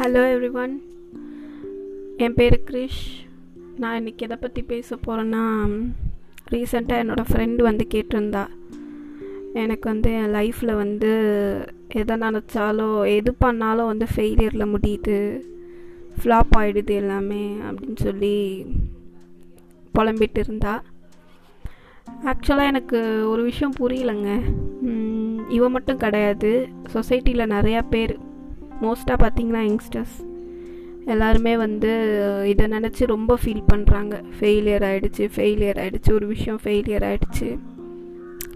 Hello every one என் பேர் கிரிஷ். நான் இன்றைக்கி எதை பற்றி பேச போகிறேன்னா ரீசெண்டாக என்னோடய ஃப்ரெண்டு வந்து கேட்டிருந்தா. எனக்கு வந்து என் லைஃப்பில் வந்து எதை நினச்சாலோ எது பண்ணாலும் வந்து ஃபெயிலியரில் முடியுது. ஃப்ளாப் ஆகிடுது எல்லாமே அப்படின்னு சொல்லி புலம்பிட்டு இருந்தா. ஆக்சுவலாக எனக்கு ஒரு விஷயம் புரியலைங்க. இவன் மட்டும் கிடையாது. சொசைட்டியில் நிறையா பேர் மோஸ்ட்டாக பார்த்தீங்கன்னா யங்ஸ்டர்ஸ்? எல்லாருமே வந்து இதை நினச்சி ரொம்ப ஃபீல் பண்ணுறாங்க ஃபெயிலியர் ஆகிடுச்சு ஃபெயிலியர் ஆகிடுச்சு ஒரு விஷயம் ஃபெயிலியர் ஆகிடுச்சு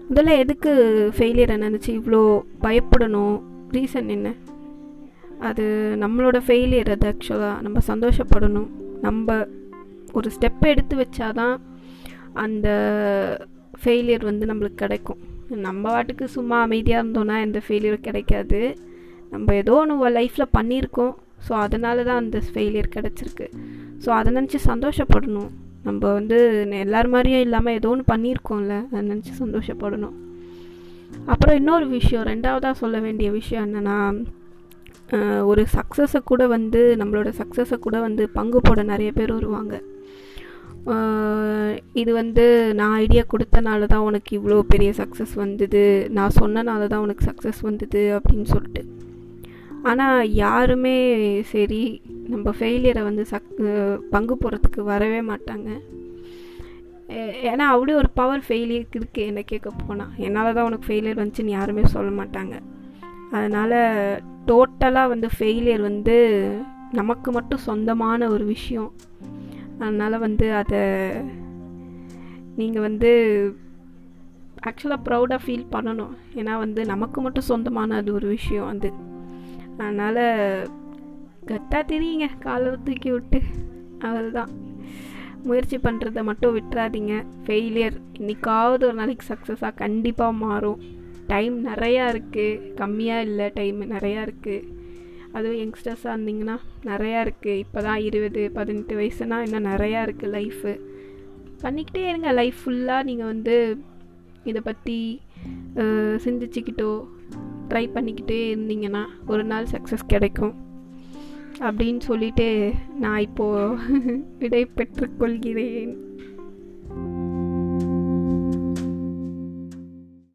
முதல்ல எதுக்கு ஃபெயிலியரை நினச்சி இவ்வளோ பயப்படணும்? ரீசன் என்ன? அது நம்மளோட ஃபெயிலியர் அது ஆக்சுவலாக நம்ம சந்தோஷப்படணும். நம்ம ஒரு ஸ்டெப் எடுத்து வச்சாதான் அந்த ஃபெயிலியர் வந்து நம்மளுக்கு கிடைக்கும். நம்ம வாட்டுக்கு சும்மா அமைதியாக இருந்தோன்னா எந்த ஃபெயிலியரும் கிடைக்காது. நம்ம ஏதோ ஒன்று லைஃப்பில் பண்ணியிருக்கோம். ஸோ அதனால தான் அந்த ஃபெயிலியர் கிடச்சிருக்கு. ஸோ அதை நினச்சி சந்தோஷப்படணும். நம்ம வந்து எல்லார் மாதிரியும் இல்லாமல் ஏதோ ஒன்று பண்ணியிருக்கோம்ல அதை நினச்சி சந்தோஷப்படணும். அப்புறம் இன்னொரு விஷயம் ரெண்டாவதாக சொல்ல வேண்டிய விஷயம் என்னென்னா ஒரு சக்ஸஸை கூட வந்து நம்மளோட சக்ஸஸை கூட வந்து பங்கு போட நிறைய பேர் வருவாங்க. இது வந்து நான் ஐடியா கொடுத்தனால தான் உனக்கு இவ்வளோ பெரிய சக்ஸஸ் வந்தது நான் சொன்னனால தான் உனக்கு சக்ஸஸ் வந்தது அப்படின்னு சொல்லிட்டு. ஆனால் யாருமே சரி நம்ம ஃபெயிலியரை வந்து சக் பங்கு போகிறதுக்கு வரவே மாட்டாங்க. ஏன்னா அவ்வளோ ஒரு பவர் ஃபெயிலியருக்கு இருக்குது என்னை கேட்க போனால் என்னால் தான் உனக்கு ஃபெயிலியர் வந்துச்சுன்னு யாருமே சொல்ல மாட்டாங்க. அதனால் டோட்டலாக வந்து ஃபெயிலியர் வந்து நமக்கு மட்டும் சொந்தமான ஒரு விஷயம். அதனால் வந்து அதை நீங்கள் வந்து ஆக்சுவலாக ப்ரௌடாக ஃபீல் பண்ணணும். ஏன்னா வந்து நமக்கு மட்டும் சொந்தமான அது ஒரு விஷயம் அது. அதனால் கட்டாக தெரியுங்க. காலை தூக்கி விட்டு அவள்தான் முயற்சி பண்ணுறத மட்டும் விட்டுறாதீங்க. ஃபெயிலியர் இன்றைக்காவது ஒரு நாளைக்கு சக்ஸஸாக கண்டிப்பாக மாறும். டைம் நிறையா இருக்குது கம்மியாக இல்லை. டைம் நிறையா இருக்குது அதுவும் யங்ஸ்டர்ஸாக இருந்தீங்கன்னா நிறையா இருக்குது இப்போ தான் இருபது பதினெட்டு வயசுனா இன்னும் நிறையா இருக்குது லைஃபு பண்ணிக்கிட்டே இருங்க. லைஃப் ஃபுல்லாக நீங்கள் வந்து இதை பற்றி சிந்திச்சுக்கிட்டோ ட்ரை பண்ணிக்கிட்டே இருந்தீங்கன்னா ஒரு நாள் சக்ஸஸ் கிடைக்கும். அப்படின்னு சொல்லிட்டு நான் இப்போது விடை பெற்றுக்கொள்கிறேன்